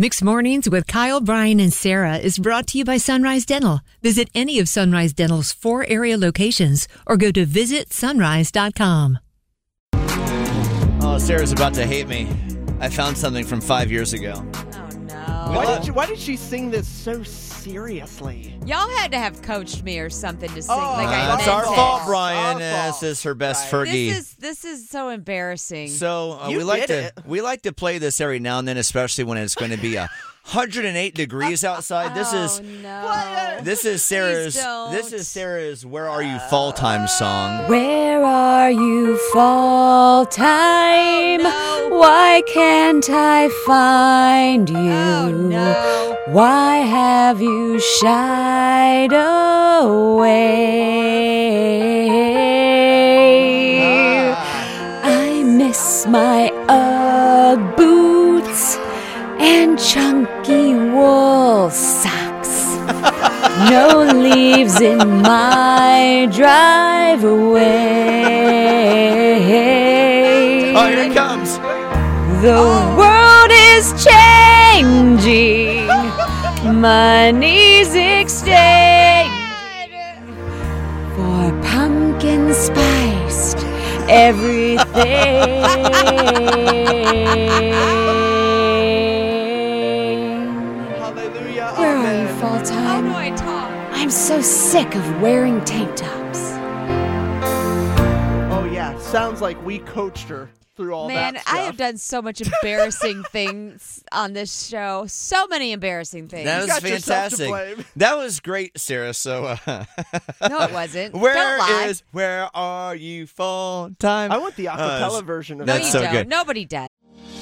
Mixed Mornings with Kyle, Brian, and Sarah is brought to you by Sunrise Dental. Visit any of Sunrise Dental's four area locations or go to visitsunrise.com. Oh, Sarah's about to hate me. I found something from five years ago. Oh no. Why did, you, why did she sing this so seriously? Y'all had to have coached me or something to sing Oh, like I Uh, it's meant our it. fault, Our Brian. fault. This is her best Right. Fergie. This is this is so embarrassing. so uh, You we like did to it. we like to play this every now and then, especially when it's going to be a 108 degrees outside. This oh, is no. this is Sarah's don't. this is Sarah's "Where Are You" fall time song. Where are you, fall time? Oh, Why can't I find oh, you? Oh no. Why have you shied away? Ah. I miss my Ugg boots and chunky wool socks. no leaves in my driveway. Oh, here it comes. The world is changing. Money's exchanging for pumpkin spiced everything. Hallelujah. Where are you, Amen. fall How do? I talk? I'm so sick of wearing tank tops. Oh, yeah. Sounds like we coached her through all Man, that I have done so much embarrassing things on this show. So many embarrassing things. That was got yourself to fantastic. That was great, Sarah. So, uh, no, it wasn't. where Don't lie. is where are you fall time? I want the acapella Uh, version of no, that's you that. so don't. good. Nobody does.